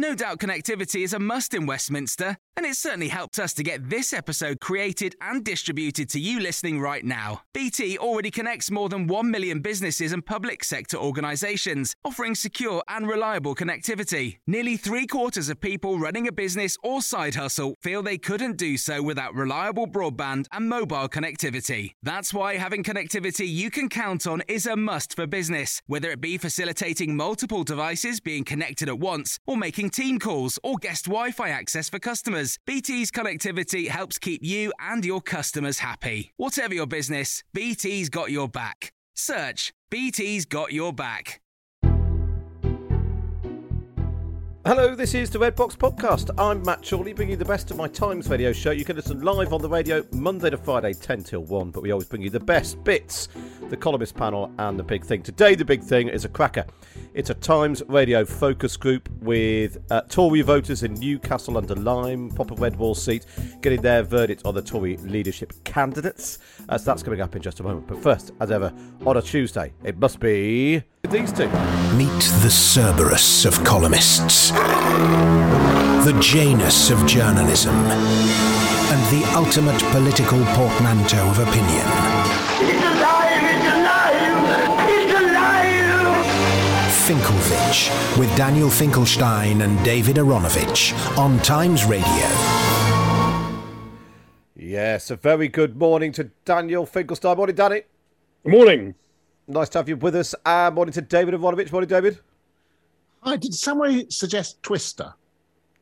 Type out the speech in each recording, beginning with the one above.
No doubt connectivity is a must in Westminster, and it certainly helped us to get this episode created and distributed to you listening right now. BT already connects more than 1 million businesses and public sector organisations, offering secure and reliable connectivity. Nearly three quarters of people running a business or side hustle feel they couldn't do so without reliable broadband and mobile connectivity. That's why having connectivity you can count on is a must for business, whether it be facilitating multiple devices being connected at once or making team calls or guest Wi Fi access for customers. BT's connectivity helps keep you and your customers happy. Whatever your business, BT's got your back. Search BT's got your back. Hello, this is the Red Box Podcast. I'm Matt Chorley, bringing you the best of my Times radio show. You can listen live on the radio Monday to Friday, 10 till 1, but we always bring you the best bits, the columnist panel, and the big thing. Today, the big thing is a cracker. It's a Times radio focus group with uh, Tory voters in Newcastle under Lyme, Popper Redwall seat, getting their verdict on the Tory leadership candidates. Uh, so that's coming up in just a moment. But first, as ever, on a Tuesday, it must be these two. Meet the Cerberus of columnists, the Janus of journalism, and the ultimate political portmanteau of opinion. Finkelvich, with Daniel Finkelstein and David Aaronovitch on Times Radio. Yes, a very good morning to Daniel Finkelstein. Morning, Danny. Good morning. Nice to have you with us. Uh, morning to David Aaronovitch. Morning, David. Hi, did somebody suggest Twister?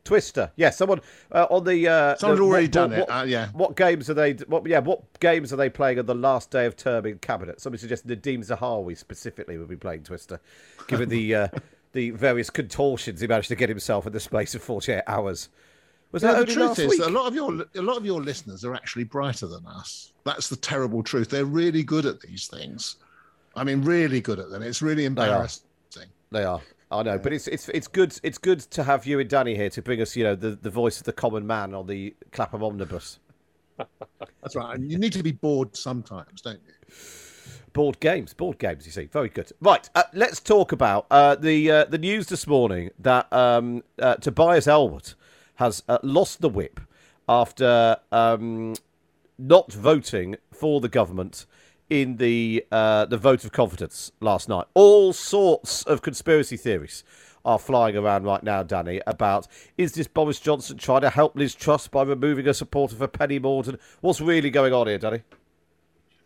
Twister. Yes, someone uh, on the. Uh, Someone's the- already what- done what- it. Uh, yeah. What games are they? What yeah? What games are they playing on the last day of term in cabinet? Somebody suggested Nadhim Zahawi specifically would be playing Twister, given the uh, the various contortions he managed to get himself in the space of forty eight hours. Was No, that the truth is a lot of your a lot of your listeners are actually brighter than us. That's the terrible truth. They're really good at these things. I mean, really good at them. It's really embarrassing. They are. I know, but it's it's it's good it's good to have you and Danny here to bring us, you know, the, the voice of the common man on the Clapham omnibus. That's right. And you need to be bored sometimes, don't you? Board games, board games. You see, very good. Right, uh, let's talk about uh, the uh, the news this morning that um, uh, Tobias Ellwood has uh, lost the whip after um, not voting for the government in the uh, the vote of confidence last night. All sorts of conspiracy theories are flying around right now, Danny, about is this Boris Johnson trying to help Liz Truss by removing a supporter for Penny Mordaunt? What's really going on here, Danny?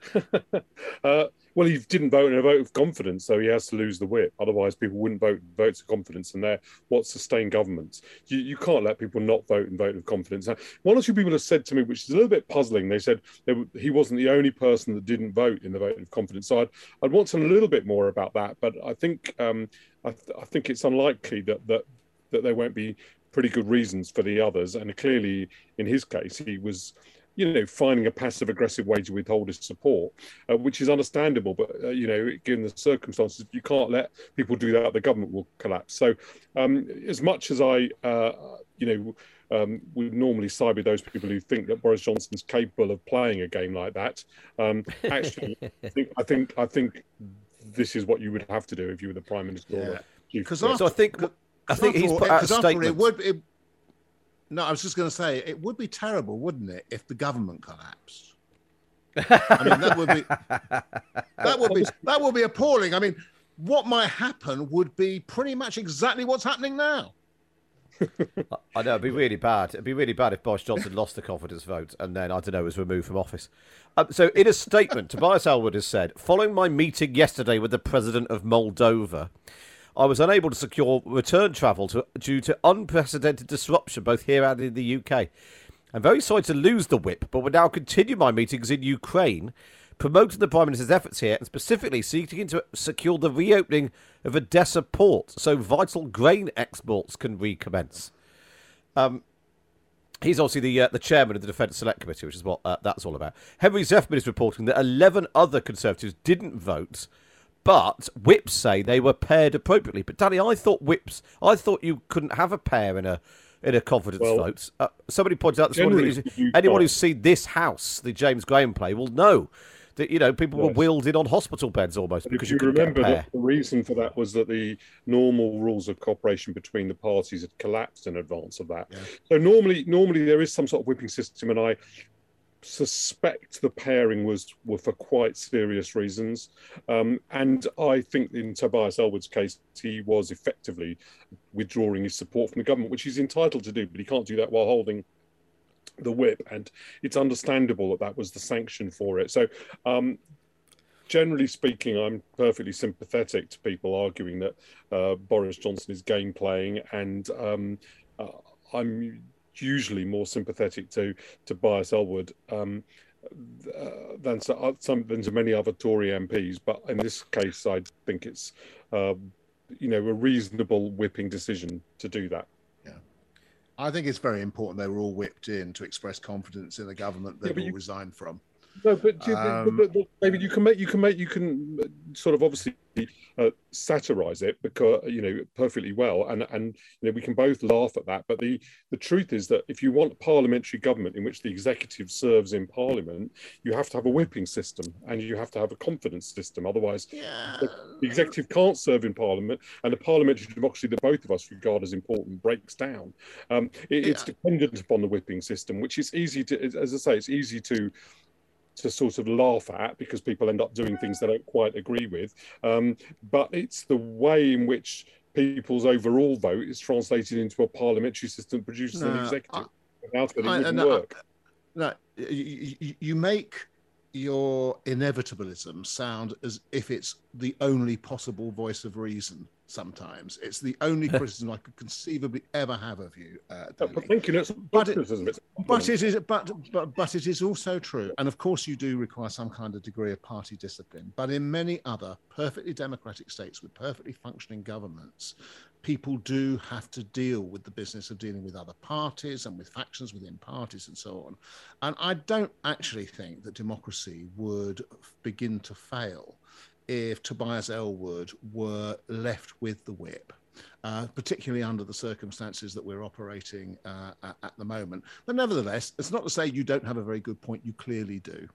Uh, well, he didn't vote in a vote of confidence, so he has to lose the whip. Otherwise, people wouldn't vote votes of confidence, and they're what sustain governments. You, you can't let people not vote in vote of confidence. Now, one or two people have said to me, which is a little bit puzzling. They said they, he wasn't the only person that didn't vote in the vote of confidence. So I'd, I'd want to know a little bit more about that. But I think um, I, th- I think it's unlikely that that that there won't be pretty good reasons for the others. And clearly, in his case, he was you know, finding a passive aggressive way to withhold his support, uh, which is understandable. But, uh, you know, given the circumstances, you can't let people do that, the government will collapse. So, um, as much as I, uh, you know, um, would normally side with those people who think that Boris Johnson's capable of playing a game like that, um, actually, I, think, I think I think this is what you would have to do if you were the prime minister. or Because whip. So I think I think he's put out a statement. It would. It, no, I was just going to say it would be terrible, wouldn't it, if the government collapsed? I mean, that would be that would be that would be appalling. I mean, what might happen would be pretty much exactly what's happening now. I know it'd be really bad. It'd be really bad if Boris Johnson lost the confidence vote and then I don't know was removed from office. Um, so, in a statement, Tobias Ellwood has said, following my meeting yesterday with the president of Moldova, I was unable to secure return travel to, due to unprecedented disruption both here and in the UK. I'm very sorry to lose the whip, but will now continue my meetings in Ukraine, promoting the Prime Minister's efforts here and specifically seeking to secure the reopening of Odessa port so vital grain exports can recommence. Um, He's obviously the uh, the chairman of the Defence Select Committee, which is what uh, that's all about. Henry Zeffman is reporting that 11 other Conservatives didn't vote, but whips say they were paired appropriately. But Danny, I thought whips, I thought you couldn't have a pair in a in a confidence Well, vote. Uh, somebody pointed out this morning anyone who's seen this house, the James Graham play, will know that you know people were Yes. wheeled in on hospital beds almost because you you couldn't get a remember, pair. that the reason for that was that the normal rules of cooperation between the parties had collapsed in advance of that. So normally, normally there is some sort of whipping system, and I suspect the pairing was were for quite serious reasons. Um, and I think in Tobias Ellwood's case, he was effectively withdrawing his support from the government, which he's entitled to do, but he can't do that while holding the whip. And it's understandable that that was the sanction for it. So. Um, generally speaking, I'm perfectly sympathetic to people arguing that uh, Boris Johnson is game playing, and um, uh, I'm usually more sympathetic to Tobias Ellwood um, uh, than so, uh, some than to many other Tory MPs. But in this case, I think it's um, you know a reasonable whipping decision to do that. Yeah, I think it's very important they were all whipped in to express confidence in the government they Yeah, will you- resign from. No, but, but- Um, but, but David, you can make you can make you can uh, sort of obviously uh, satirize it because you know perfectly well, and and you know we can both laugh at that. But the the truth is that if you want parliamentary government in which the executive serves in parliament, you have to have a whipping system and you have to have a confidence system. Otherwise, the, the executive can't serve in parliament, and the parliamentary democracy that both of us regard as important breaks down. Um, it, It's dependent upon the whipping system, which is easy to, as I say, it's easy to to sort of laugh at because people end up doing things they don't quite agree with. Um, but it's the way in which people's overall vote is translated into a parliamentary system produces an No, executive. Without it, it I- wouldn't no, I- work. No, you, you make your inevitabilism sound as if it's the only possible voice of reason. Sometimes it's the only criticism I could conceivably ever have of you, uh, But thank you. It's But it- criticism. It's But it is, but, but but it is also true, and of course you do require some kind of degree of party discipline. But in many other perfectly democratic states with perfectly functioning governments, people do have to deal with the business of dealing with other parties and with factions within parties and so on. And I don't actually think that democracy would begin to fail if Tobias Ellwood were left with the whip. Uh, particularly under the circumstances that we're operating uh, at, at the moment. But nevertheless, it's not to say you don't have a very good point. You clearly do.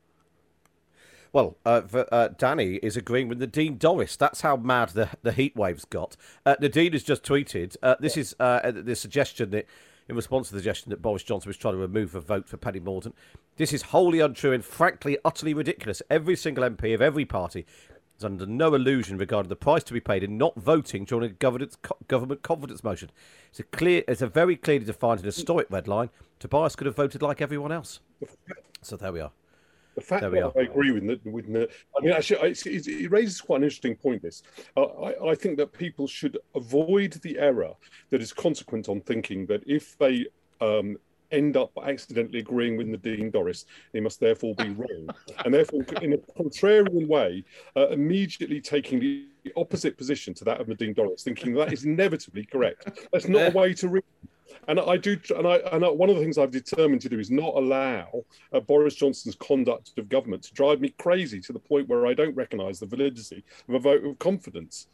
Well, uh, v- uh, Danny is agreeing with Nadine Dorries. That's how mad the the heat waves got. Uh, Nadine has just tweeted. Uh, this is uh, the suggestion that, in response to the suggestion that Boris Johnson was trying to remove a vote for Penny Mordaunt. This is wholly untrue and frankly utterly ridiculous. Every single MP of every party is under no illusion regarding the price to be paid in not voting during a government government confidence motion. It's a clear, it's a very clearly defined and historic red line. Tobias could have voted like everyone else. So there we are. The fact There we that are. I agree with with the, I mean, actually, it raises quite an interesting point. This, uh, I, I think that people should avoid the error that is consequent on thinking that if they um, end up accidentally agreeing with Nadine Dorries, they must therefore be wrong, and therefore, in a contrarian way, uh, immediately taking the opposite position to that of Nadine Dorries, thinking that is inevitably correct. That's not a way to read. And I do, and I, and I, one of the things I've determined to do is not allow uh, Boris Johnson's conduct of government to drive me crazy to the point where I don't recognise the validity of a vote of confidence.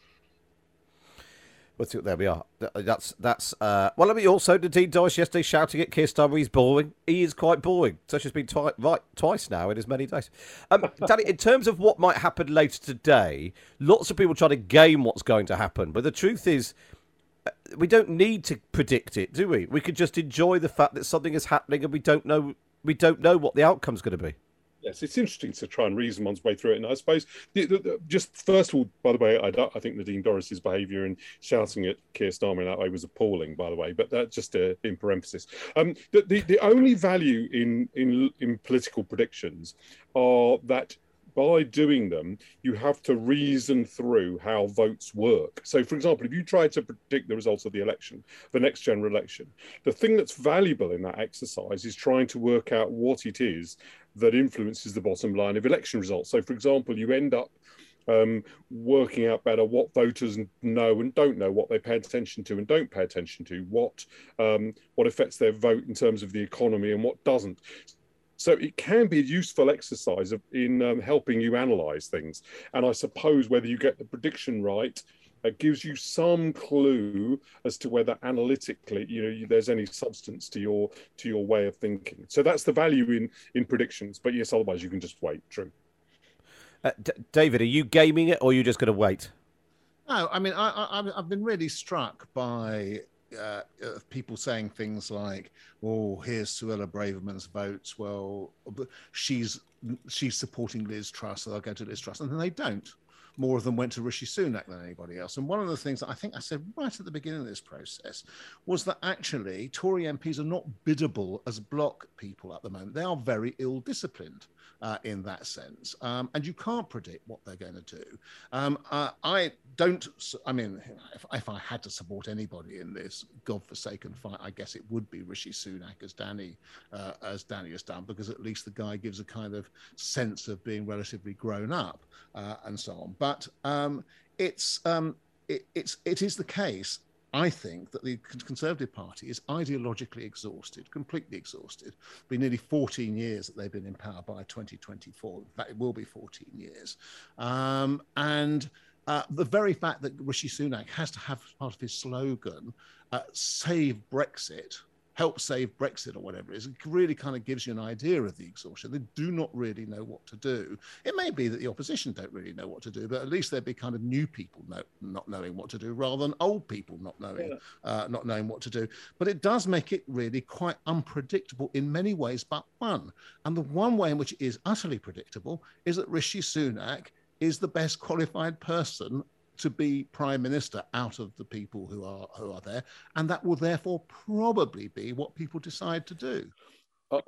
Well, so there we are. That's that's. Uh, well, I mean, also Nadine Dorries yesterday shouting at Keir Starmer he's boring. He is quite boring. Such has been twi- right twice now in as many days. Um, Danny, in terms of what might happen later today, lots of people try to game what's going to happen, but the truth is. uh, We don't need to predict it, do we? We could just enjoy the fact that something is happening, and we don't know we don't know what the outcome's going to be. Yes, it's interesting to try and reason one's way through it. And I suppose, the, the, the, just first of all, by the way, I, I think Nadine Dorries's behaviour in shouting at Keir Starmer in that way was appalling, by the way, but that's just uh, in parenthesis. Um, the, the, the only value in, in, in political predictions are that by doing them, you have to reason through how votes work. So, for example, if you try to predict the results of the election, the next general election, the thing that's valuable in that exercise is trying to work out what it is that influences the bottom line of election results. So, for example, you end up um, working out better what voters know and don't know, what they pay attention to and don't pay attention to, what um, what affects their vote in terms of the economy and what doesn't. So it can be a useful exercise of, in um, helping you analyze things. And I suppose whether you get the prediction right, it gives you some clue as to whether analytically, you know, there's any substance to your to your way of thinking. So that's the value in in predictions. But yes, otherwise you can just wait. True. Uh, D- David, are you gaming it, or are you just going to wait? No, I mean, I, I, I've been really struck by uh, people saying things like, "Oh, here's Suella Braverman's votes. Well, she's she's supporting Liz Truss, so they'll go to Liz Truss," and then they don't. More of them went to Rishi Sunak than anybody else. And one of the things that I think I said right at the beginning of this process was that actually Tory MPs are not biddable as block people at the moment. They are very ill disciplined uh, in that sense. Um, and you can't predict what they're going to do. Um, uh, I don't, I mean, if, if, I had to support anybody in this godforsaken fight, I guess it would be Rishi Sunak as Danny, uh, as Danny has done, because at least the guy gives a kind of sense of being relatively grown up uh, and so on. But um, it's, um, it, it's, it is the case I think that the Conservative Party is ideologically exhausted, completely exhausted. It's been nearly 14 years that they've been in power by 2024. In fact, it will be 14 years. Um, and uh, the very fact that Rishi Sunak has to have part of his slogan, uh, save Brexit, help save Brexit or whatever it is, it really kind of gives you an idea of the exhaustion. They do not really know what to do. It may be that the opposition don't really know what to do, but at least there'd be kind of new people know, not knowing what to do rather than old people not knowing yeah. uh, not knowing what to do. But it does make it really quite unpredictable in many ways, but one. And the one way in which it is utterly predictable is that Rishi Sunak is the best qualified person to be prime minister out of the people who are who are there, and that will therefore probably be what people decide to do. Uh,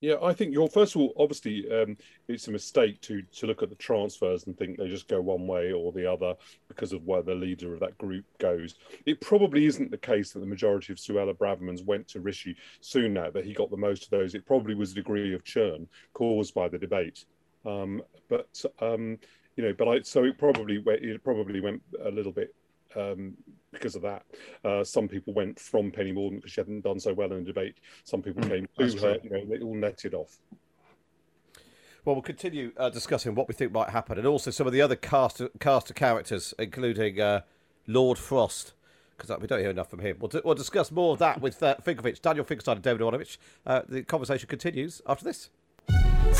yeah, I think you're first of all, obviously, um, it's a mistake to to look at the transfers and think they just go one way or the other because of where the leader of that group goes. It probably isn't the case that the majority of Suella Bravermans went to Rishi Sunak that he got the most of those. It probably was a degree of churn caused by the debate. Um, but um, you know, but I so it probably went, it probably went a little bit um, because of that. Uh, some people went from Penny Mordaunt because she hadn't done so well in the debate. Some people mm, came to her. You know, they all netted off. Well, we'll continue uh, discussing what we think might happen, and also some of the other cast cast of characters, including uh, Lord Frost, because we don't hear enough from him. We'll, d- we'll discuss more of that with uh, Finkelwicz, Daniel Finkelstein, and David Aaronovitch. Uh, the conversation continues after this.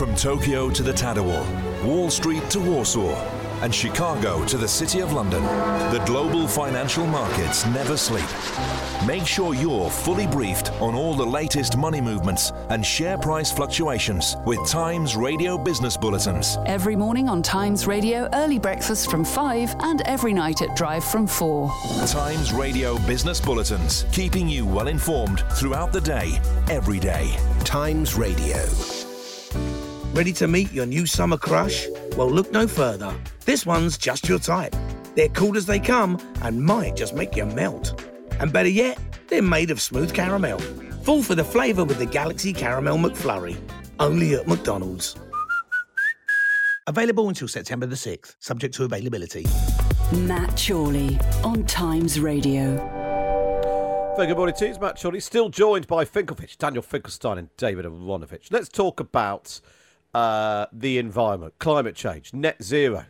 From Tokyo to the Tadawul, Wall Street to Warsaw, and Chicago to the City of London, the global financial markets never sleep. Make sure you're fully briefed on all the latest money movements and share price fluctuations with Times Radio Business Bulletins. Every morning on Times Radio, early breakfast from 5 and every night at Drive from 4. Times Radio Business Bulletins, keeping you well informed throughout the day, every day. Times Radio. Ready to meet your new summer crush? Well, look no further. This one's just your type. They're cool as they come and might just make you melt. And better yet, they're made of smooth caramel. Fall for the flavour with the Galaxy Caramel McFlurry. Only at McDonald's. Available until September the 6th, subject to availability. Matt Chorley on Times Radio. Very good morning to you. It's Matt Chorley, still joined by Finkelwicz, Daniel Finkelstein, and David Aaronovitch. Let's talk about uh, the environment, climate change, net zero.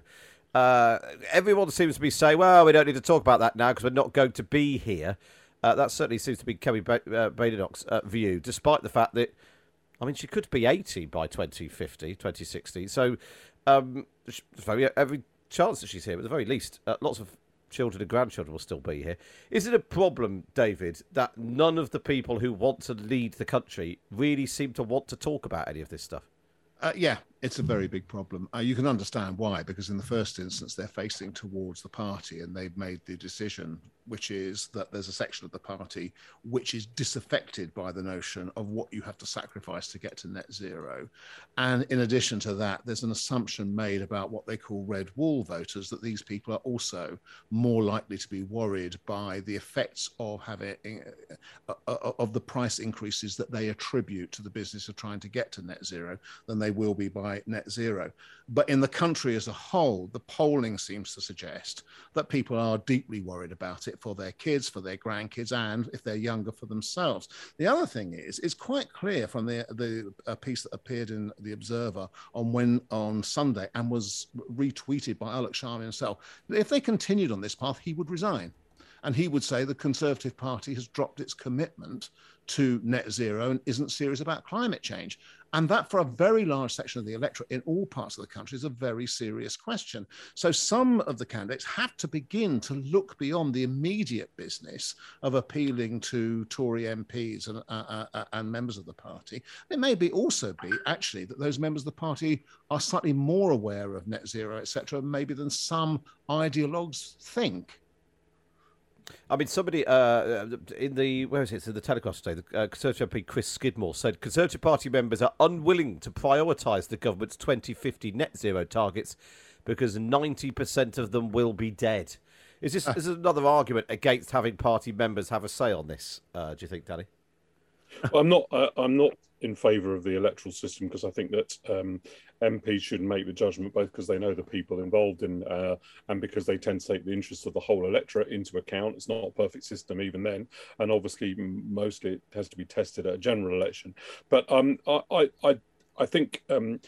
Uh, everyone seems to be saying, well, we don't need to talk about that now because we're not going to be here. Uh, that certainly seems to be Kemi Badenoch's uh, view, despite the fact that, I mean, she could be 80 by 2050, 2060. So, um, every chance that she's here, at the very least, uh, lots of children and grandchildren will still be here. Is it a problem, David, that none of the people who want to lead the country really seem to want to talk about any of this stuff? Uh, yeah, it's a very big problem. Uh, you can understand why, because in the first instance, they're facing towards the party and they've made the decision, which is that there's a section of the party which is disaffected by the notion of what you have to sacrifice to get to net zero. And in addition to that, there's an assumption made about what they call red wall voters that these people are also more likely to be worried by the effects of having uh, uh, of the price increases that they attribute to the business of trying to get to net zero than they will be by net zero. But in the country as a whole, the polling seems to suggest that people are deeply worried about it for their kids, for their grandkids, and if they're younger, for themselves. The other thing is, it's quite clear from the the piece that appeared in the Observer on when on Sunday and was retweeted by Alok Sharma himself. If they continued on this path, he would resign. And he would say the Conservative Party has dropped its commitment to net zero and isn't serious about climate change. And that, for a very large section of the electorate in all parts of the country, is a very serious question. So, some of the candidates have to begin to look beyond the immediate business of appealing to Tory MPs and, uh, uh, and members of the party. It may be also be actually that those members of the party are slightly more aware of net zero, etc., maybe than some ideologues think. I mean, somebody uh, in the where is it? It's in the Telegraph today. The uh, Conservative MP Chris Skidmore said Conservative Party members are unwilling to prioritise the government's 2050 net zero targets because 90% of them will be dead. Is this, is this another argument against having party members have a say on this? Uh, do you think, Danny? I'm not. Uh, I'm not in favour of the electoral system because I think that um, MPs should make the judgment both because they know the people involved in uh, and because they tend to take the interests of the whole electorate into account. It's not a perfect system even then, and obviously mostly it has to be tested at a general election. But um, I, I, I think um,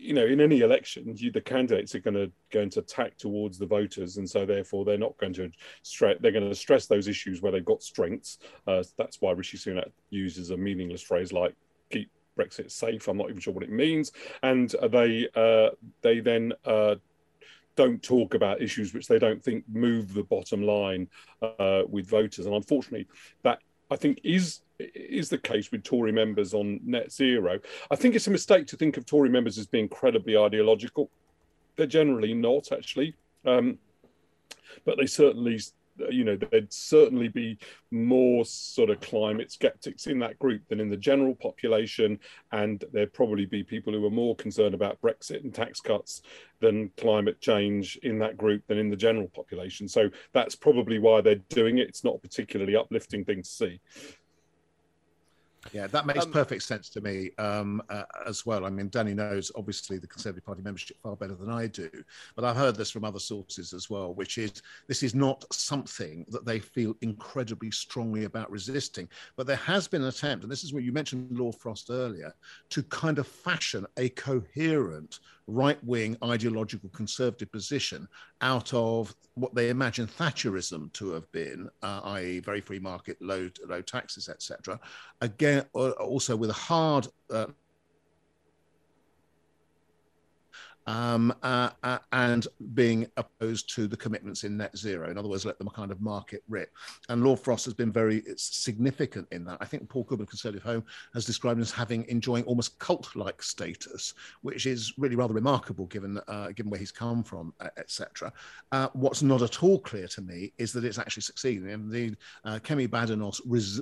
you know, in any election, you, the candidates are going to going to tack towards the voters, and so therefore they're not going to stress. They're going to stress those issues where they've got strengths. Uh, that's why Rishi Sunak uses a meaningless phrase like "keep Brexit safe." I'm not even sure what it means, and they uh, they then. Uh, don't talk about issues which they don't think move the bottom line uh, with voters, and unfortunately, that I think is is the case with Tory members on net zero. I think it's a mistake to think of Tory members as being incredibly ideological. They're generally not, actually, um, but they certainly, you know, there'd certainly be more sort of climate skeptics in that group than in the general population, and there'd probably be people who are more concerned about Brexit and tax cuts than climate change in that group than in the general population. So that's probably why they're doing it. It's not a particularly uplifting thing to see. Yeah, that makes um, perfect sense to me um, uh, as well. I mean, Danny knows obviously the Conservative Party membership far better than I do, but I've heard this from other sources as well, which is this is not something that they feel incredibly strongly about resisting. But there has been an attempt, and this is what you mentioned Lord Frost earlier, to kind of fashion a coherent right wing ideological conservative position out of what they imagine Thatcherism to have been, uh, i.e., very free market, low low taxes, etc. Again, uh, also with a hard uh, um, uh, uh, and being opposed to the commitments in net zero. In other words, let them kind of market rip. And Lord Frost has been very significant in that. I think Paul Goodman, Conservative Home, has described him as having enjoying almost cult-like status, which is really rather remarkable given uh, given where he's come from, etc. Uh, what's not at all clear to me is that it's actually succeeding. Indeed, uh, Kemi Badenoch res-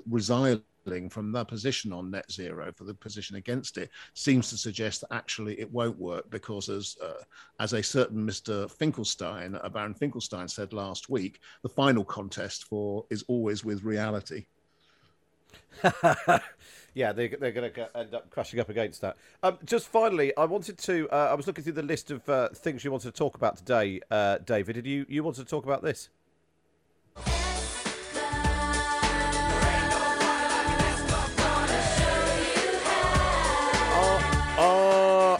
from the position on net zero for the position against it seems to suggest that actually it won't work because as uh, as a certain Mr. Finkelstein, uh, Baron Finkelstein said last week, the final contest for is always with reality. yeah, they, they're going to end up crashing up against that. Um, just finally, I wanted to. Uh, I was looking through the list of uh, things you wanted to talk about today, uh, David. Did you you wanted to talk about this?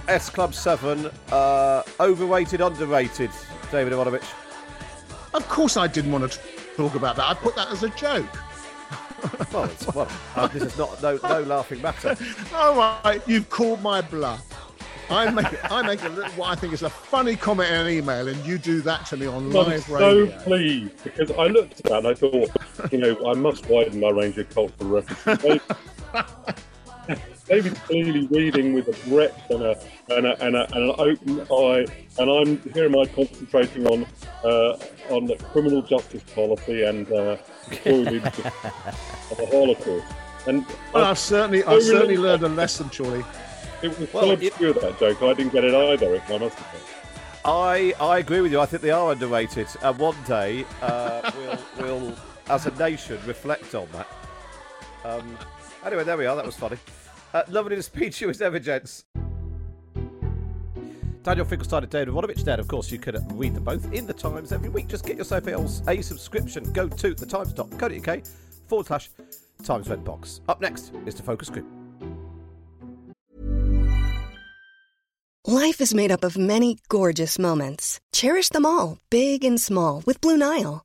S Club 7, uh, overrated, underrated, David Aaronovitch? Of course I didn't want to talk about that. I put that as a joke. well, it's, well uh, this is not no, no laughing matter. All right, you've called my bluff. I make I make a little, what I think is a funny comment in an email, and you do that to me on live I'm radio. so pleased because I looked at that and I thought, you know, I must widen my range of cultural references. David's clearly reading with a breadth and, a, and, a, and, a, and an open eye, and I'm here am I concentrating on uh, on the criminal justice policy and uh, Tory leadership of the Holocaust. And Well, I- I've certainly, I I've certainly really- learned a lesson, Charlie. It was Well, so it- obscure that joke. I didn't get it either. If I must admit. I, I agree with you. I think they are underrated. And one day, uh, we'll, we'll, as a nation, reflect on that. Um, anyway, there we are. That was funny. Uh, lovely to speak to you as ever, gents. Daniel Finkelstein and David Aaronovitch there. Of course, you can read them both in the Times every week. Just get yourself a subscription. Go to thetimes.co.uk forward slash Times Red Box. Up next is the focus group. Life is made up of many gorgeous moments. Cherish them all, big and small, with Blue Nile.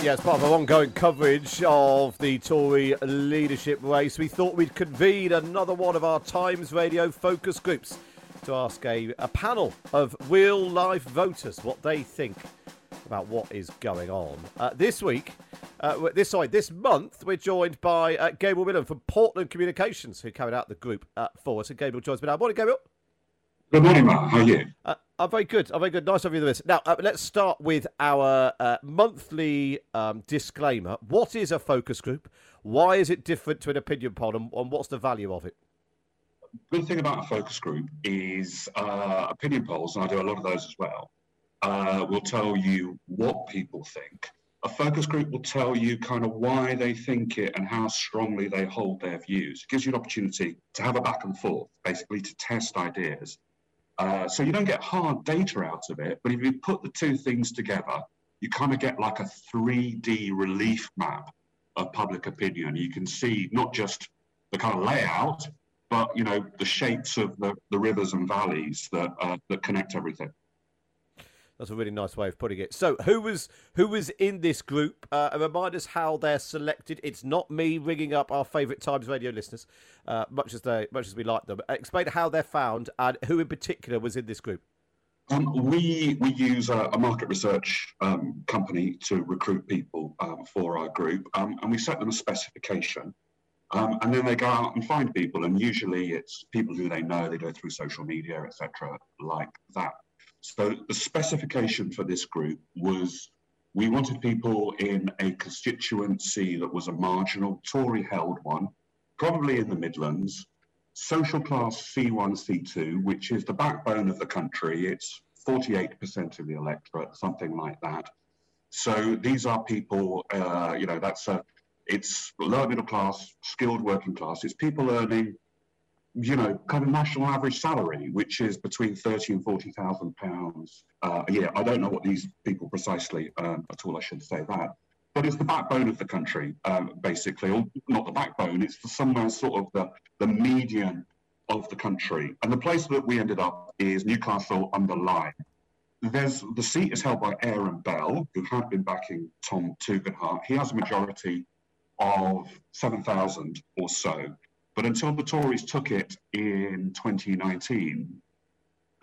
Yeah, as part of our ongoing coverage of the Tory leadership race, we thought we'd convene another one of our Times Radio focus groups to ask a, a panel of real life voters what they think about what is going on. Uh, this week, uh, this sorry, this month, we're joined by uh, Gabriel Milland from Portland Communications, who carried out the group uh, for us. And Gabriel joins me now. Morning, Gabriel. Good morning, Matt. How are you? Uh, I'm very good. I'm very good. Nice of you to this. Now, uh, let's start with our uh, monthly um, disclaimer. What is a focus group? Why is it different to an opinion poll, and, and what's the value of it? Good thing about a focus group is uh, opinion polls, and I do a lot of those as well, uh, will tell you what people think. A focus group will tell you kind of why they think it and how strongly they hold their views. It gives you an opportunity to have a back and forth, basically to test ideas. Uh, so you don't get hard data out of it, but if you put the two things together, you kind of get like a 3D relief map of public opinion. You can see not just the kind of layout, but you know the shapes of the, the rivers and valleys that uh, that connect everything. That's a really nice way of putting it. So, who was who was in this group? Uh, remind us how they're selected. It's not me ringing up our favourite Times Radio listeners, uh, much as they much as we like them. Explain how they're found and who in particular was in this group. Um, we we use a, a market research um, company to recruit people um, for our group, um, and we set them a specification, um, and then they go out and find people, and usually it's people who they know, they go through social media, etc., like that. So the specification for this group was we wanted people in a constituency that was a marginal Tory-held one, probably in the Midlands, social class C1, C2, which is the backbone of the country. It's 48% of the electorate, something like that. So these are people, uh, you know, that's a, it's lower middle class, skilled working class. It's people earning, you know, kind of national average salary, which is between 30 and 40,000 pounds uh, a year. I don't know what these people precisely um, at all, I should say that. But it's the backbone of the country, um, basically, or not the backbone, it's somewhere sort of the, the median of the country. And the place that we ended up is Newcastle under Lyme. There's the seat is held by Aaron Bell, who had been backing Tom Tugendhat. He has a majority of 7,000 or so. But until the Tories took it in 2019,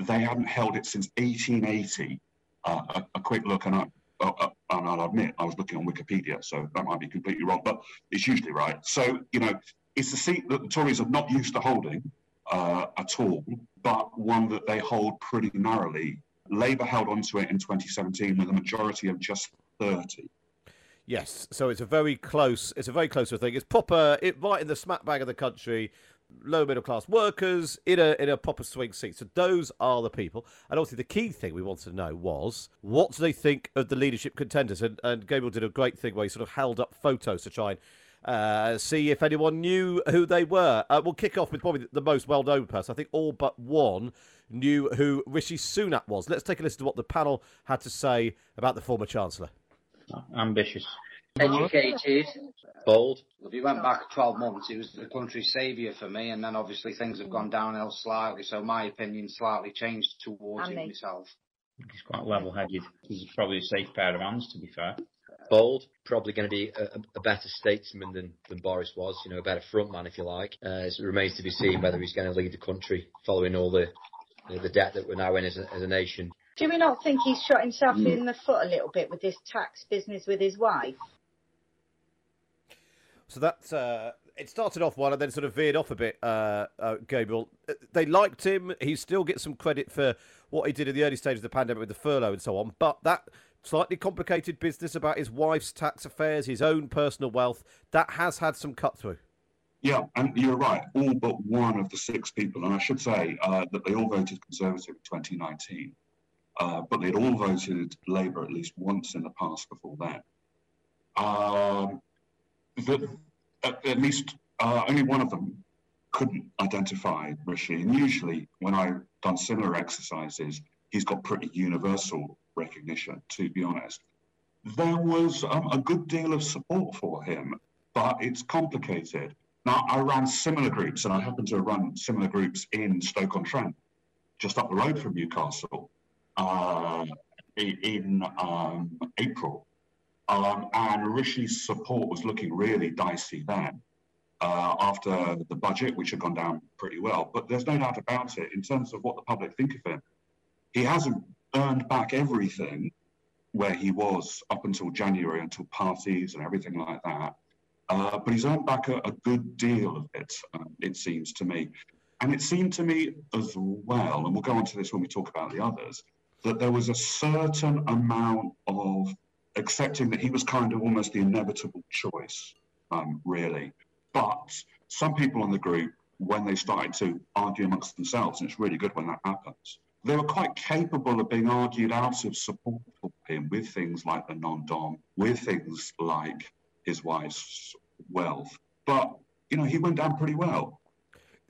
they hadn't held it since 1880. uh, a, a quick look, and I, uh, uh, and I'll admit I was looking on Wikipedia, so that might be completely wrong, but it's usually right. So you know, it's a seat that the Tories are not used to holding uh, at all, but one that they hold pretty narrowly. Labour held onto it in 2017 with a majority of just 30. Yes, so it's a very close. It's a very close thing. It's proper. It right in the smack bag of the country. Low middle class workers in a in a proper swing seat. So those are the people. And obviously, the key thing we wanted to know was what do they think of the leadership contenders? And, and Gabriel did a great thing where he sort of held up photos to try and uh, see if anyone knew who they were. Uh, we'll kick off with probably the most well known person. I think all but one knew who Rishi Sunak was. Let's take a listen to what the panel had to say about the former Chancellor. Ambitious. Educated. Bold. If you went back 12 months, he was the country's saviour for me, and then obviously things have gone downhill slightly, so my opinion slightly changed towards him myself. He's quite level headed. He's probably a safe pair of hands, to be fair. Bold, probably going to be a, a, better statesman than, than Boris was, you know, a better frontman, if you like. Uh, it remains to be seen whether he's going to lead the country following all the the, the debt that we're now in as a, as a nation. Do we not think he's shot himself mm. in the foot a little bit with this tax business with his wife? So that's uh, it started off well and then sort of veered off a bit. Uh, uh, Gabriel, they liked him. He still gets some credit for what he did in the early stages of the pandemic with the furlough and so on. But that slightly complicated business about his wife's tax affairs, his own personal wealth, that has had some cut through. Yeah, and you're right. All but one of the six people, and I should say uh, that they all voted Conservative in 2019, uh, but they'd all voted Labour at least once in the past before that. Um, the, at, at, least uh, only one of them couldn't identify Rishi, and usually when I've done similar exercises, he's got pretty universal recognition, to be honest. There was um, a good deal of support for him, but it's complicated now, I ran similar groups, and I happen to run similar groups in Stoke-on-Trent, just up the road from Newcastle, uh, in um, April. Um, and Rishi's support was looking really dicey then uh, after the budget, which had gone down pretty well. But there's no doubt about it, in terms of what the public think of him, he hasn't earned back everything where he was up until January, until parties and everything like that. Uh, but he's earned back a, a good deal of it, um, it seems to me. And it seemed to me as well, and we'll go on to this when we talk about the others, that there was a certain amount of accepting that he was kind of almost the inevitable choice, um, really. But some people in the group, when they started to argue amongst themselves, and it's really good when that happens, they were quite capable of being argued out of support for him with things like the non dom, with things like his wife's wealth. But, you know, he went down pretty well.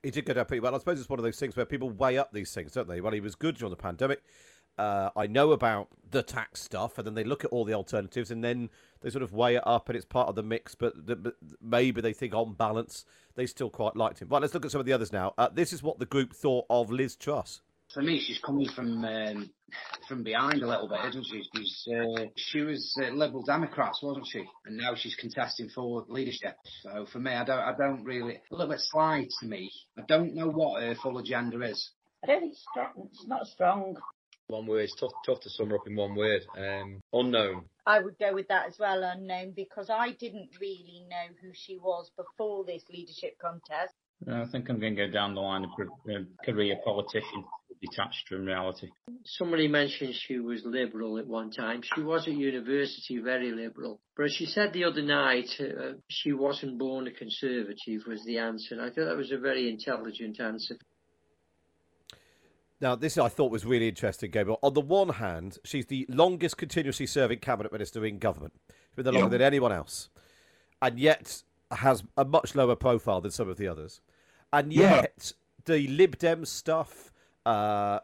He did go down pretty well. I suppose it's one of those things where people weigh up these things, don't they? Well, he was good during the pandemic. Uh, I know about the tax stuff, and then they look at all the alternatives, and then they sort of weigh it up, and it's part of the mix. But, the, but maybe they think on balance they still quite liked him. Right, let's look at some of the others now. Uh, this is what the group thought of Liz Truss for me, she's coming from um, from behind a little bit, isn't she? She's, uh, she was uh, Liberal Democrats, wasn't she? And now she's contesting for leadership. So for me, I don't, I don't really, a little bit sly to me. I don't know what her full agenda is. I don't think it's, strong, it's not strong. One word, it's tough, tough to sum up in one word. Um, unknown. I would go with that as well, unknown, because I didn't really know who she was before this leadership contest. I think I'm going to go down the line of a career politician detached from reality. Somebody mentioned she was liberal at one time. She was at university very liberal. But she said the other night uh, she wasn't born a conservative was the answer. And I thought that was a very intelligent answer. Now, this I thought was really interesting, Gabriel. On the one hand, she's the longest continuously serving cabinet minister in government. She's been there longer than anyone else. And yet has a much lower profile than some of the others. And yet, yeah. the Lib Dem stuff uh,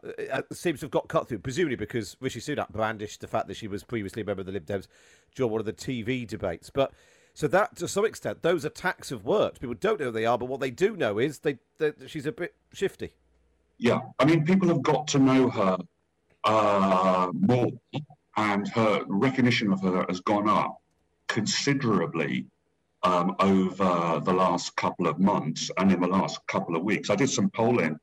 seems to have got cut through, presumably because Rishi Sunak brandished the fact that she was previously a member of the Lib Dems during one of the TV debates. But so that, to some extent, those attacks have worked. People don't know who they are, but what they do know is they, they she's a bit shifty. Yeah, I mean, people have got to know her uh, more, and her recognition of her has gone up considerably um, over the last couple of months and in the last couple of weeks. I did some polling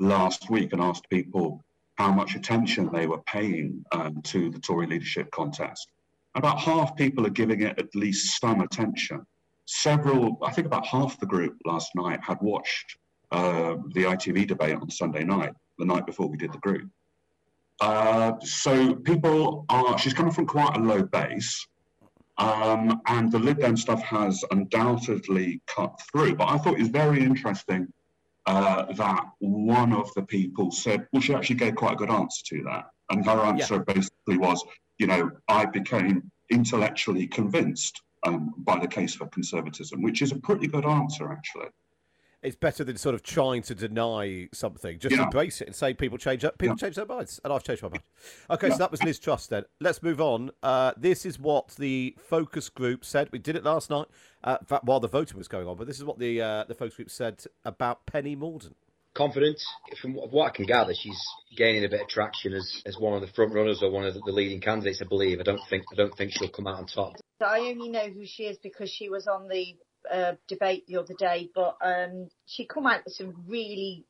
last week and asked people how much attention they were paying um, to the Tory leadership contest. About half people are giving it at least some attention. Several, I think about half the group last night had watched uh, the ITV debate on Sunday night, the night before we did the group. Uh, so people are, she's coming from quite a low base. Um, and the Lib Dem stuff has undoubtedly cut through. But I thought it was very interesting uh, that one of the people said, well, she actually gave quite a good answer to that. And her answer yeah. basically was, you know, I became intellectually convinced um, by the case for conservatism, which is a pretty good answer, actually it's better than sort of trying to deny something. Just yeah. embrace it and say people change up. People yeah. change their minds, and I've changed my mind. Okay, yeah. so that was Liz Truss. Then let's move on. Uh, this is what the focus group said. We did it last night, uh, while the voting was going on. But this is what the uh, the focus group said about Penny Mordaunt. Confident, from what I can gather, she's gaining a bit of traction as, as one of the front runners or one of the, the leading candidates. I believe. I don't think I don't think she'll come out on top. I only know who she is because she was on the uh, debate the other day, but um, she come out with some really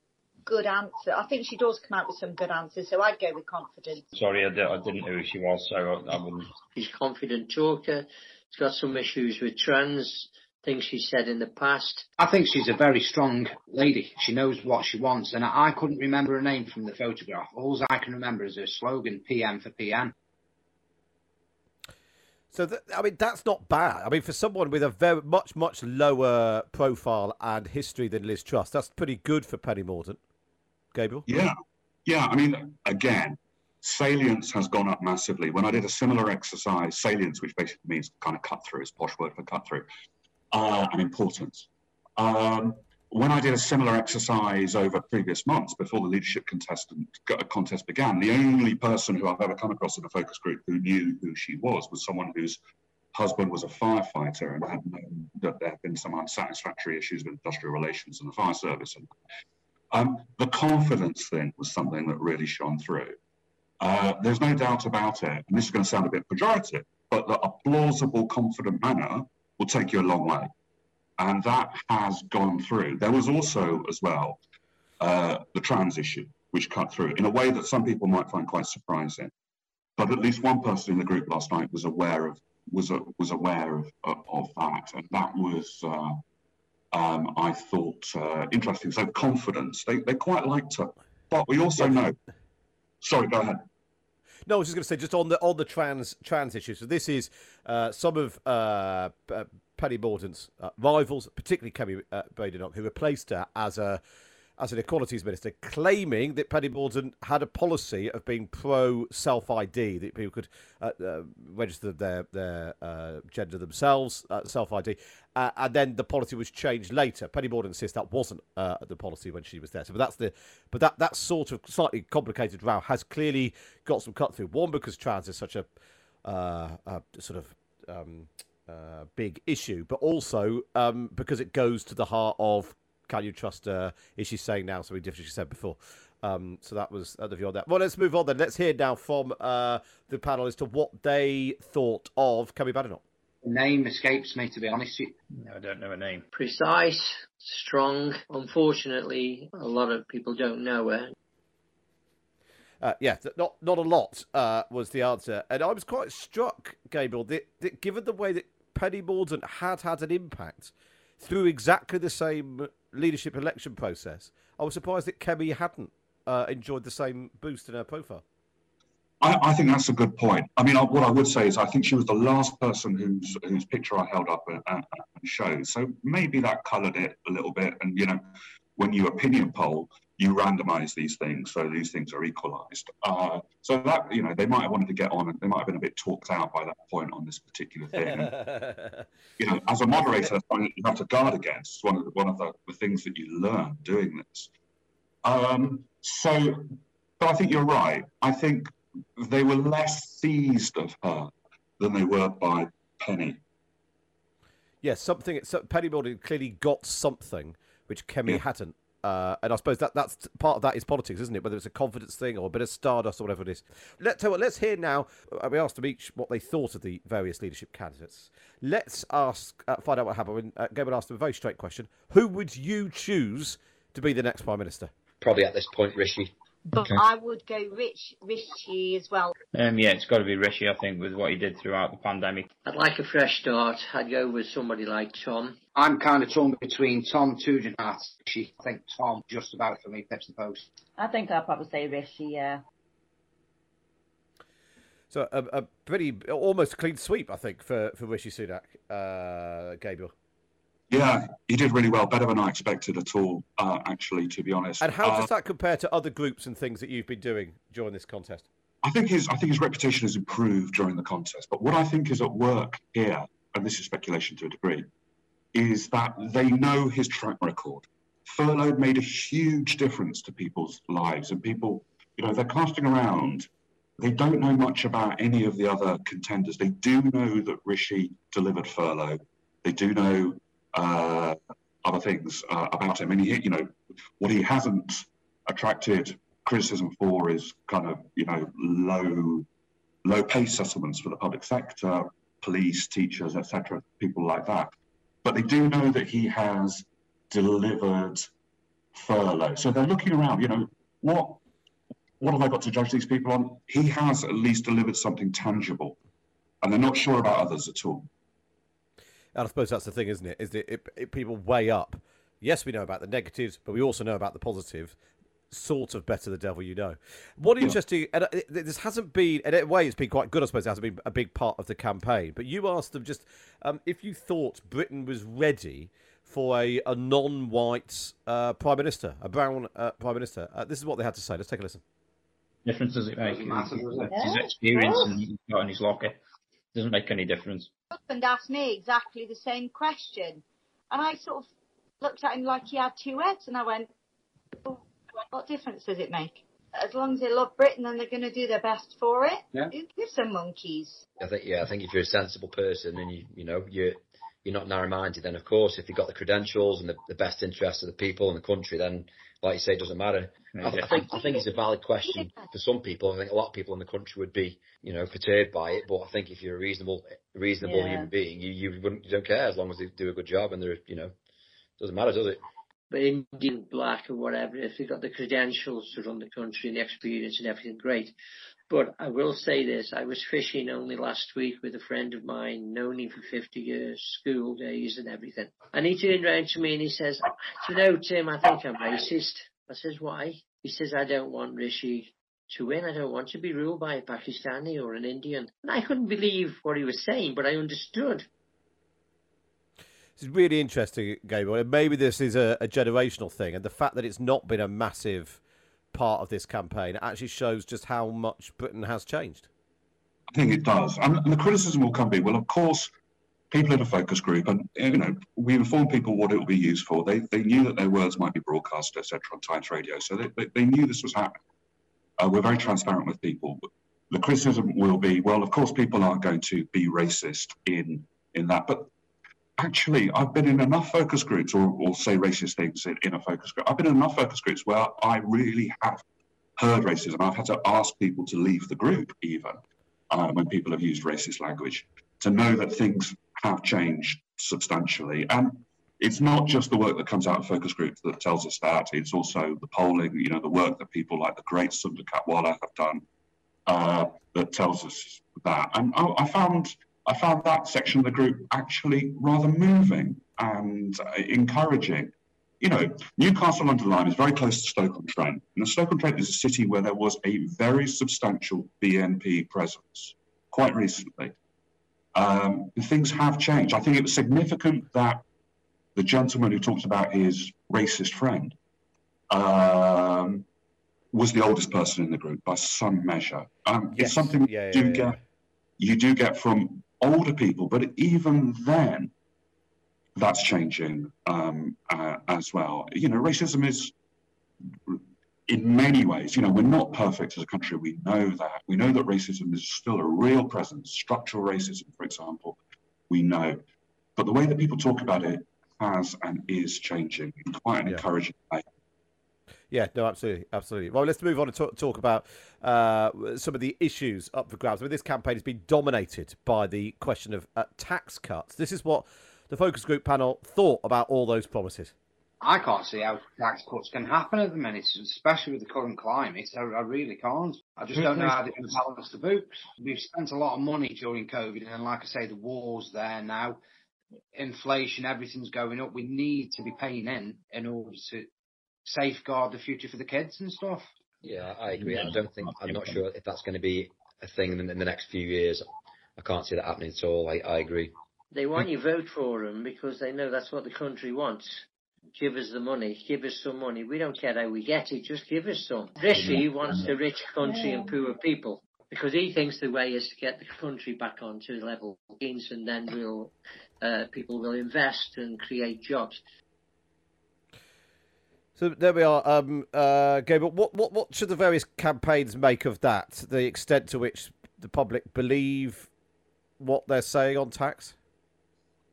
good answers. I think she does come out with some good answers, so I'd go with confidence. Sorry, I, I didn't know who she was, so I, I wouldn't. She's confident talker. She's got some issues with trans things she said in the past. I think she's a very strong lady. She knows what she wants, and I, I couldn't remember her name from the photograph. All I can remember is her slogan, PM for PM. So I mean, that's not bad. I mean, for someone with a very much much lower profile and history than Liz Truss, that's pretty good for Penny Mordaunt. Gabriel. Yeah, yeah. I mean, again, salience has gone up massively. When I did a similar exercise, salience, which basically means kind of cut through, is posh word for cut through, uh, and importance. Um, when I did a similar exercise over previous months before the leadership contestant contest began, the only person who I've ever come across in a focus group who knew who she was was someone whose husband was a firefighter and had known that there had been some unsatisfactory issues with industrial relations and the fire service. And um, the confidence thing was something that really shone through. Uh, there's no doubt about it, and this is going to sound a bit pejorative, but that a plausible, confident manner will take you a long way and that has gone through. There was also, as well, uh, the trans issue, which cut through in a way that some people might find quite surprising. But at least one person in the group last night was aware of was a, was aware of, of, that, and that was. Uh, um, I thought uh, interesting. So confidence, they, they quite liked her, but we also know. Sorry, go ahead. No, I was just going to say just on the on the trans trans issue. So this is uh, some of uh, Penny Mordaunt's uh, rivals, particularly Kemi uh, Badenoch, who replaced her as a as an equalities minister, claiming that Penny Mordaunt had a policy of being pro self ID, that people could uh, uh, register their their uh, gender themselves, uh, self ID, uh, and then the policy was changed later. Penny Mordaunt insists that wasn't uh, the policy when she was there. So, but that's the but that that sort of slightly complicated row has clearly got some cut through. One because trans is such a, a sort of um, uh, big issue, but also um, because it goes to the heart of can you trust her? Is she saying now something different she said before? Um, so that was uh, the view on that. Well, let's move on then. Let's hear now from uh, the panel as to what they thought of Kemi Badenoch. The name escapes me, to be honest. No, I don't know her name. Precise, strong. Unfortunately, a lot of people don't know her. Uh, yeah, not not a lot uh, was the answer, and I was quite struck, Gabriel, that, that given the way that Penny Mordaunt had had an impact through exactly the same leadership election process. I was surprised that Kemi hadn't uh, enjoyed the same boost in her profile. I, I, think that's a good point. I mean, what I would say is I think she was the last person whose whose picture I held up and, and showed. So maybe that coloured it a little bit. And you know, when you opinion poll, you randomize these things so these things are equalized. Uh, so that, you know, they might have wanted to get on and they might have been a bit talked out by that point on this particular thing. you know, as a moderator, you have to guard against. one of the, one of the, the things that you learn doing this. Um, so, but I think you're right. I think they were less seized of her than they were by Penny. Yes, yeah, something. So Penny clearly got something which Kemi yeah. hadn't. Uh, and I suppose that that's part of that is politics, isn't it? Whether it's a confidence thing or a bit of stardust or whatever it is. Let's what. Let's hear now. Uh, we asked them each what they thought of the various leadership candidates. Let's ask, uh, find out what happened. Uh, Gabriel asked them a very straight question: Who would you choose to be the next prime minister? Probably at this point, Rishi. But Okay. I would go Rich Richie as well. Um, yeah, it's got to be Rishi, I think, with what he did throughout the pandemic. I'd like a fresh start. I'd go with somebody like Tom. I'm kind of torn between Tom Tugendhat. She I think Tom just about for me pips the post. I think I'll probably say Rishi, yeah. So a, a pretty almost clean sweep, I think, for for Rishi Sunak, uh, Gabriel. Yeah, he did really well, better than I expected at all, uh, actually, to be honest. And how Uh, does that compare to other groups and things that you've been doing during this contest? I think his I think his reputation has improved during the contest. But what I think is at work here, and this is speculation to a degree, is that they know his track record. Furlough made a huge difference to people's lives, and people, you know, they're casting around. They don't know much about any of the other contenders. They do know that Rishi delivered furlough. They do know uh, other things uh, about him, and he, you know, what he hasn't attracted criticism for is kind of you know low low pay settlements for the public sector, police, teachers, etc., people like that. But they do know that he has delivered furlough. So they're looking around, you know, what what have I got to judge these people on? He has at least delivered something tangible. And they're not sure about others at all. And I suppose that's the thing, isn't it? Is that it, it, people weigh up. Yes, we know about the negatives, but we also know about the positive. Sort of better the devil you know. What interesting, and uh, it- this hasn't been, in a way, it's been quite good, I suppose. It hasn't been a big part of the campaign. But you asked them just um, if you thought Britain was ready for a, a non white uh, Prime Minister, a brown uh, Prime Minister. Uh, this is what they had to say. Let's take a listen. Difference does it make? Doesn't matter, does it? It's his experience and he's got in his locker. Doesn't make any difference. husband asked me exactly the same question. And I sort of looked at him like he had two heads and I went, "Oh, what difference does it make? As long as they love Britain and they're going to do their best for it, Yeah. who gives them monkeys? I think yeah, I think if you're a sensible person and you you know you're you're not narrow-minded, then of course if you've got the credentials and the, the best interests of the people in the country, then like you say, it doesn't matter. I, I think I think it's a valid question for some people. I think a lot of people in the country would be you know perturbed by it, but I think if you're a reasonable reasonable Yeah. human being, you you wouldn't you don't care as long as they do a good job and they're you know doesn't matter, does it? But Indian, black or whatever, if they've got the credentials to run the country and the experience and everything, great. But I will say this, I was fishing only last week with a friend of mine, known him for 50 years, school days and everything. And he turned round to me and he says, do you know, Tim, I think I'm racist. I says, why? He says, I don't want Rishi to win. I don't want to be ruled by a Pakistani or an Indian. And I couldn't believe what he was saying, but I understood. Is really interesting, Gabriel. Maybe this is a, a generational thing, and the fact that it's not been a massive part of this campaign It actually shows just how much Britain has changed. I think it does. And, the criticism will come be, well, of course, people in a focus group, and you know, we informed people what it will be used for. They they knew that their words might be broadcast, etc., on Times Radio, so they, they, they knew this was happening. Uh, we're very transparent with people. The criticism will be, well, of course, people aren't going to be racist in in that, but actually, I've been in enough focus groups, or, or say racist things in, in a focus group. I've been in enough focus groups where I really have heard racism. I've had to ask people to leave the group, even uh, when people have used racist language, to know that things have changed substantially. And it's not just the work that comes out of focus groups that tells us that. It's also the polling, you know, the work that people like the great Sunder Katwala have done uh, that tells us that. And I, I found I found that section of the group actually rather moving and uh, encouraging. You know, Newcastle under Lyme is very close to Stoke-on-Trent. And Stoke-on-Trent is a city where there was a very substantial BNP presence quite recently. Um, things have changed. I think it was significant that the gentleman who talked about his racist friend um, was the oldest person in the group by some measure. Um, It's something Yeah, you do yeah, get you do get from older people, but even then, that's changing um, uh, as well. You know, racism is in many ways, you know, we're not perfect as a country. We know that. We know that racism is still a real presence, structural racism, for example. We know. But the way that people talk about it has and is changing in quite an encouraging way. Yeah, no, absolutely, absolutely. Well, let's move on and talk, talk about uh, some of the issues up for grabs. I mean, this campaign has been dominated by the question of uh, tax cuts. This is what the focus group panel thought about all those promises. I can't see how tax cuts can happen at the minute, especially with the current climate. I, I really can't. I just don't know how they're going to balance the books. We've spent a lot of money during COVID, and like I say, the war's there now. Inflation, everything's going up. We need to be paying in in order to safeguard the future for the kids and stuff. Yeah, I agree. I don't think I'm not sure if that's going to be a thing in, in the next few years. I can't see that happening at all. I, I agree. They want you vote for them because they know that's what the country wants. Give us the money. Give us some money. We don't care how we get it. Just give us some. Rishi wants the rich country and poor people because he thinks the way is to get the country back onto level gains and then we'll, uh, people will invest and create jobs. So there we are, um, uh, Gabriel. What, what, what should the various campaigns make of that? The extent to which the public believe what they're saying on tax?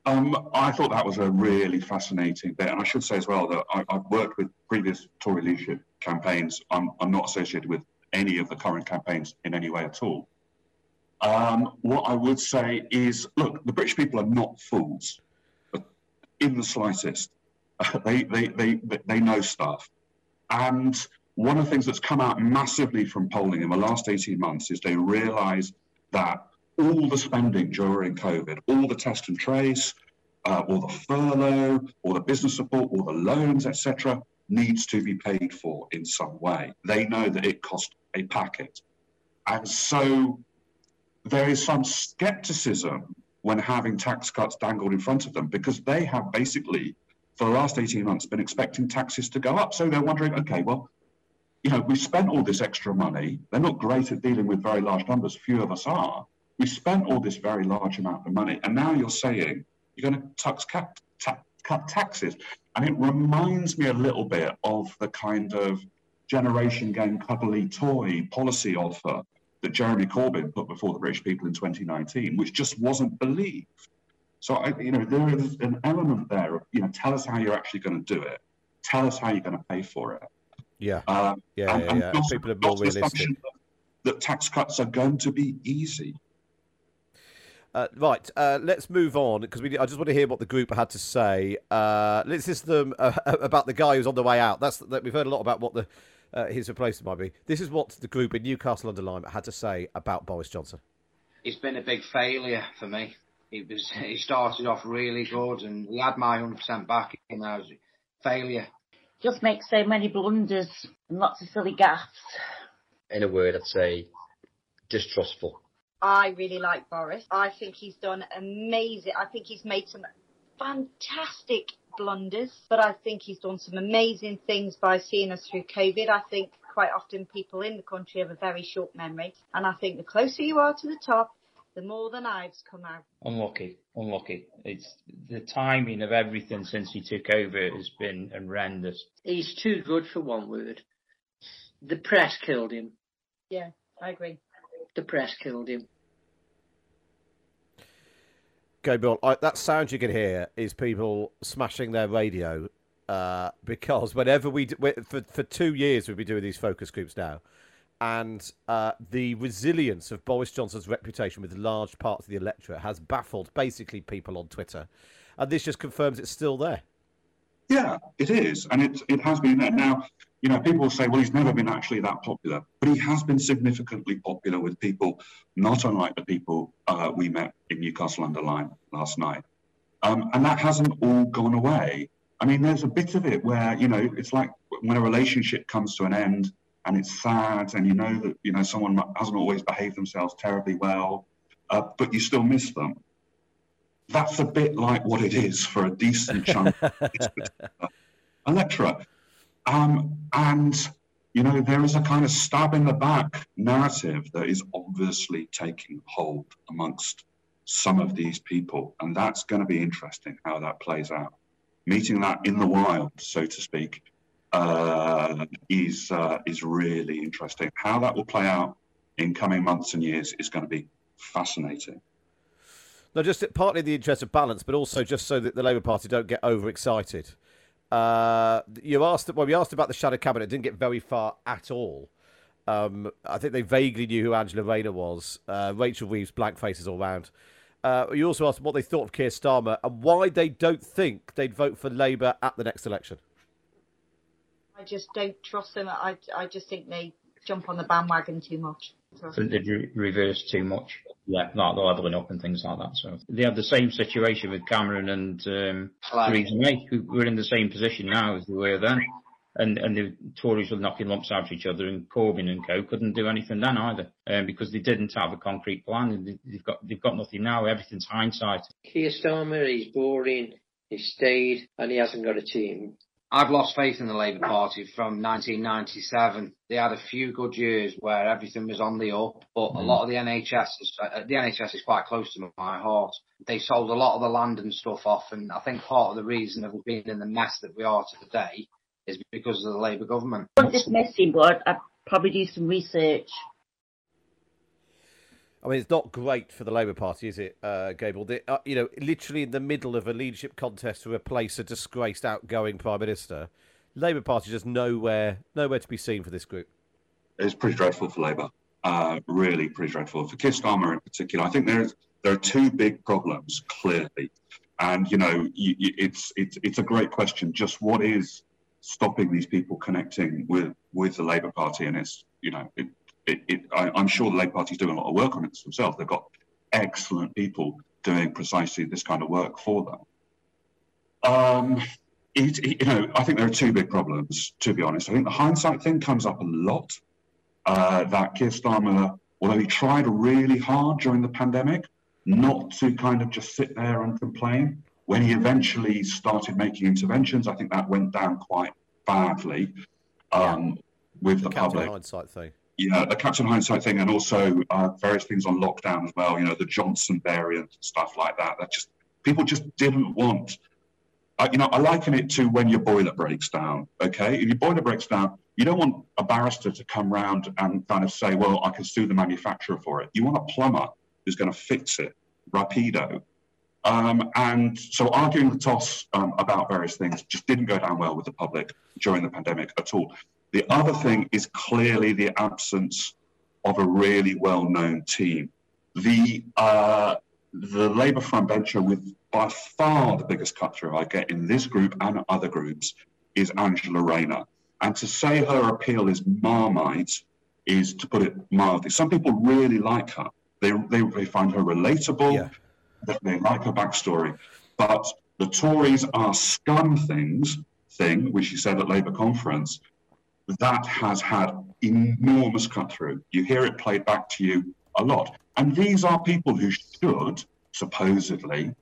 Um, I thought that was a really fascinating bit, and I should say as well that I, have worked with previous Tory leadership campaigns. I'm, I'm, not associated with any of the current campaigns in any way at all. Um, what I would say is, look, the British people are not fools, in the slightest. they, they, they, they know stuff, and one of the things that's come out massively from polling in the last 18 months is they realise that all the spending during COVID, all the test and trace, uh, all the furlough, all the business support, all the loans, etc., needs to be paid for in some way. They know that it cost a packet. And so there is some skepticism when having tax cuts dangled in front of them because they have basically, for the last 18 months, been expecting taxes to go up. So they're wondering, okay, well, you know, we've spent all this extra money. They're not great at dealing with very large numbers, few of us are we spent all this very large amount of money, and now you're saying you're going to ta- cut taxes. And it reminds me a little bit of the kind of generation game cuddly toy policy offer that Jeremy Corbyn put before the British people in 2019, which just wasn't believed. So, I, you know, there is an element there of, you know, tell us how you're actually going to do it. Tell us how you're going to pay for it. Yeah. Um, yeah, and, yeah, and yeah. also, People are more realistic. That, that tax cuts are going to be easy. Uh, right, uh, let's move on because I just want to hear what the group had to say. Uh, let's listen to them uh, about the guy who's on the way out. That's that we've heard a lot about what the uh, his replacement might be. This is what the group in Newcastle under Lyme had to say about Boris Johnson. It's been a big failure for me. It was he started off really good and he had my 100% back and now it's failure. Just makes so many blunders and lots of silly gaffes. In a word, I'd say distrustful. I really like Boris. I think he's done amazing. I think he's made some fantastic blunders, but I think he's done some amazing things by seeing us through COVID. I think quite often people in the country have a very short memory, and I think the closer you are to the top, the more the knives come out. Unlucky, unlucky. It's the timing of everything since he took over has been horrendous. He's too good for one word. The press killed him. Yeah, I agree. The press killed him. Gabriel, I, that sound you can hear is people smashing their radio uh, because whenever we, do, for, for two years, we've been doing these focus groups now, and uh, the resilience of Boris Johnson's reputation with large parts of the electorate has baffled basically people on Twitter. And this just confirms it's still there. Yeah, it is, and it it has been there. Now, you know, people say, well, he's never been actually that popular, but he has been significantly popular with people, not unlike the people uh, we met in Newcastle under last night, um, and that hasn't all gone away. I mean, there's a bit of it where you know it's like when a relationship comes to an end and it's sad, and you know that you know someone hasn't always behaved themselves terribly well, uh, but you still miss them that's a bit like what it is for a decent chunk of electorate. Um, and, you know, there is a kind of stab in the back narrative that is obviously taking hold amongst some of these people. And that's going to be interesting how that plays out. Meeting that in the wild, so to speak, uh, is, uh, is really interesting. How that will play out in coming months and years is going to be fascinating. No, just partly in the interest of balance, but also just so that the Labour Party don't get overexcited. Uh, you asked, well, we asked about the shadow cabinet. It didn't get very far at all. Um, I think they vaguely knew who Angela Rayner was. Uh, Rachel Reeves, blank faces all round. Uh, you also asked what they thought of Keir Starmer and why they don't think they'd vote for Labour at the next election. I just don't trust them. I, I just think they jump on the bandwagon too much. I think they re- reverse too much. Yeah, like the levelling up and things like that. So they have the same situation with Cameron and um, Theresa May, who were in the same position now as they were then. And, and the Tories were knocking lumps out of each other, and Corbyn and co couldn't do anything then either, um, because they didn't have a concrete plan. And they've got they've got nothing now. Everything's hindsight. Keir Starmer, he's boring. He stayed, and he hasn't got a team. I've lost faith in the Labour Party from 1997. They had a few good years where everything was on the up, but a lot of the NHS is, uh, the NHS is quite close to my heart. They sold a lot of the land and stuff off, and I think part of the reason of being in the mess that we are today is because of the Labour government. I don't dismiss him, but I'd probably do some research. I mean, it's not great for the Labour Party, is it, uh, Gable? Uh, you know, literally in the middle of a leadership contest to replace a disgraced outgoing Prime Minister, Labour Party just nowhere, nowhere to be seen for this group. It's pretty dreadful for Labour. Uh, really, pretty dreadful for Keir Starmer in particular. I think there's there are two big problems clearly, and you know, you, you, it's it's it's a great question. Just what is stopping these people connecting with with the Labour Party? And it's you know, it, it, it, I, am sure the Labour Party is doing a lot of work on it themselves. They've got excellent people doing precisely this kind of work for them. Um, it, it, you know, I think there are two big problems, to be honest. I think the hindsight thing comes up a lot. Uh, that Keir Starmer, although he tried really hard during the pandemic not to kind of just sit there and complain, when he eventually started making interventions, I think that went down quite badly um, with the, the public. hindsight thing yeah, the Captain Hindsight thing, and also uh, various things on lockdown as well. You know, the Johnson variant stuff like that. That just people just didn't want. Uh, you know, I liken it to when your boiler breaks down. Okay, if your boiler breaks down, you don't want a barrister to come round and kind of say, "Well, I can sue the manufacturer for it." You want a plumber who's going to fix it, rapido. Um, and so arguing the toss um, about various things just didn't go down well with the public during the pandemic at all. The other thing is clearly the absence of a really well-known team. The uh, the Labour front bencher with by far the biggest cut through I get in this group and other groups is Angela Rayner. And to say her appeal is marmite is to put it mildly. Some people really like her. They, they, they find her relatable. Yeah. They, they like her backstory. But the Tories are scum things thing, which she said at Labour conference, that has had enormous cut through. You hear it played back to you a lot. And these are people who should, supposedly,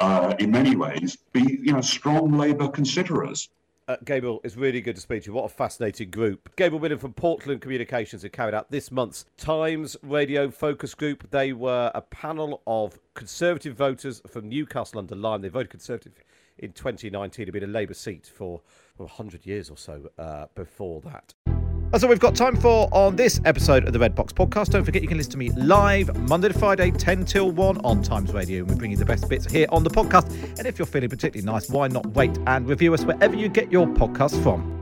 uh, in many ways, be you know strong Labour considerers. Uh, Gabriel, it's really good to speak to you. What a fascinating group. Gabriel Milland from Portland Communications have carried out this month's Times Radio Focus Group. They were a panel of Conservative voters from Newcastle under Lyme. They voted Conservative in 2019. It had been a Labour seat for well, 100 years or so uh, before that. That's all we've got time for on this episode of the Red Box Podcast. Don't forget you can listen to me live Monday to Friday, 10 till 1 on Times Radio. And we bring you the best bits here on the podcast. And if you're feeling particularly nice, why not wait and review us wherever you get your podcast from?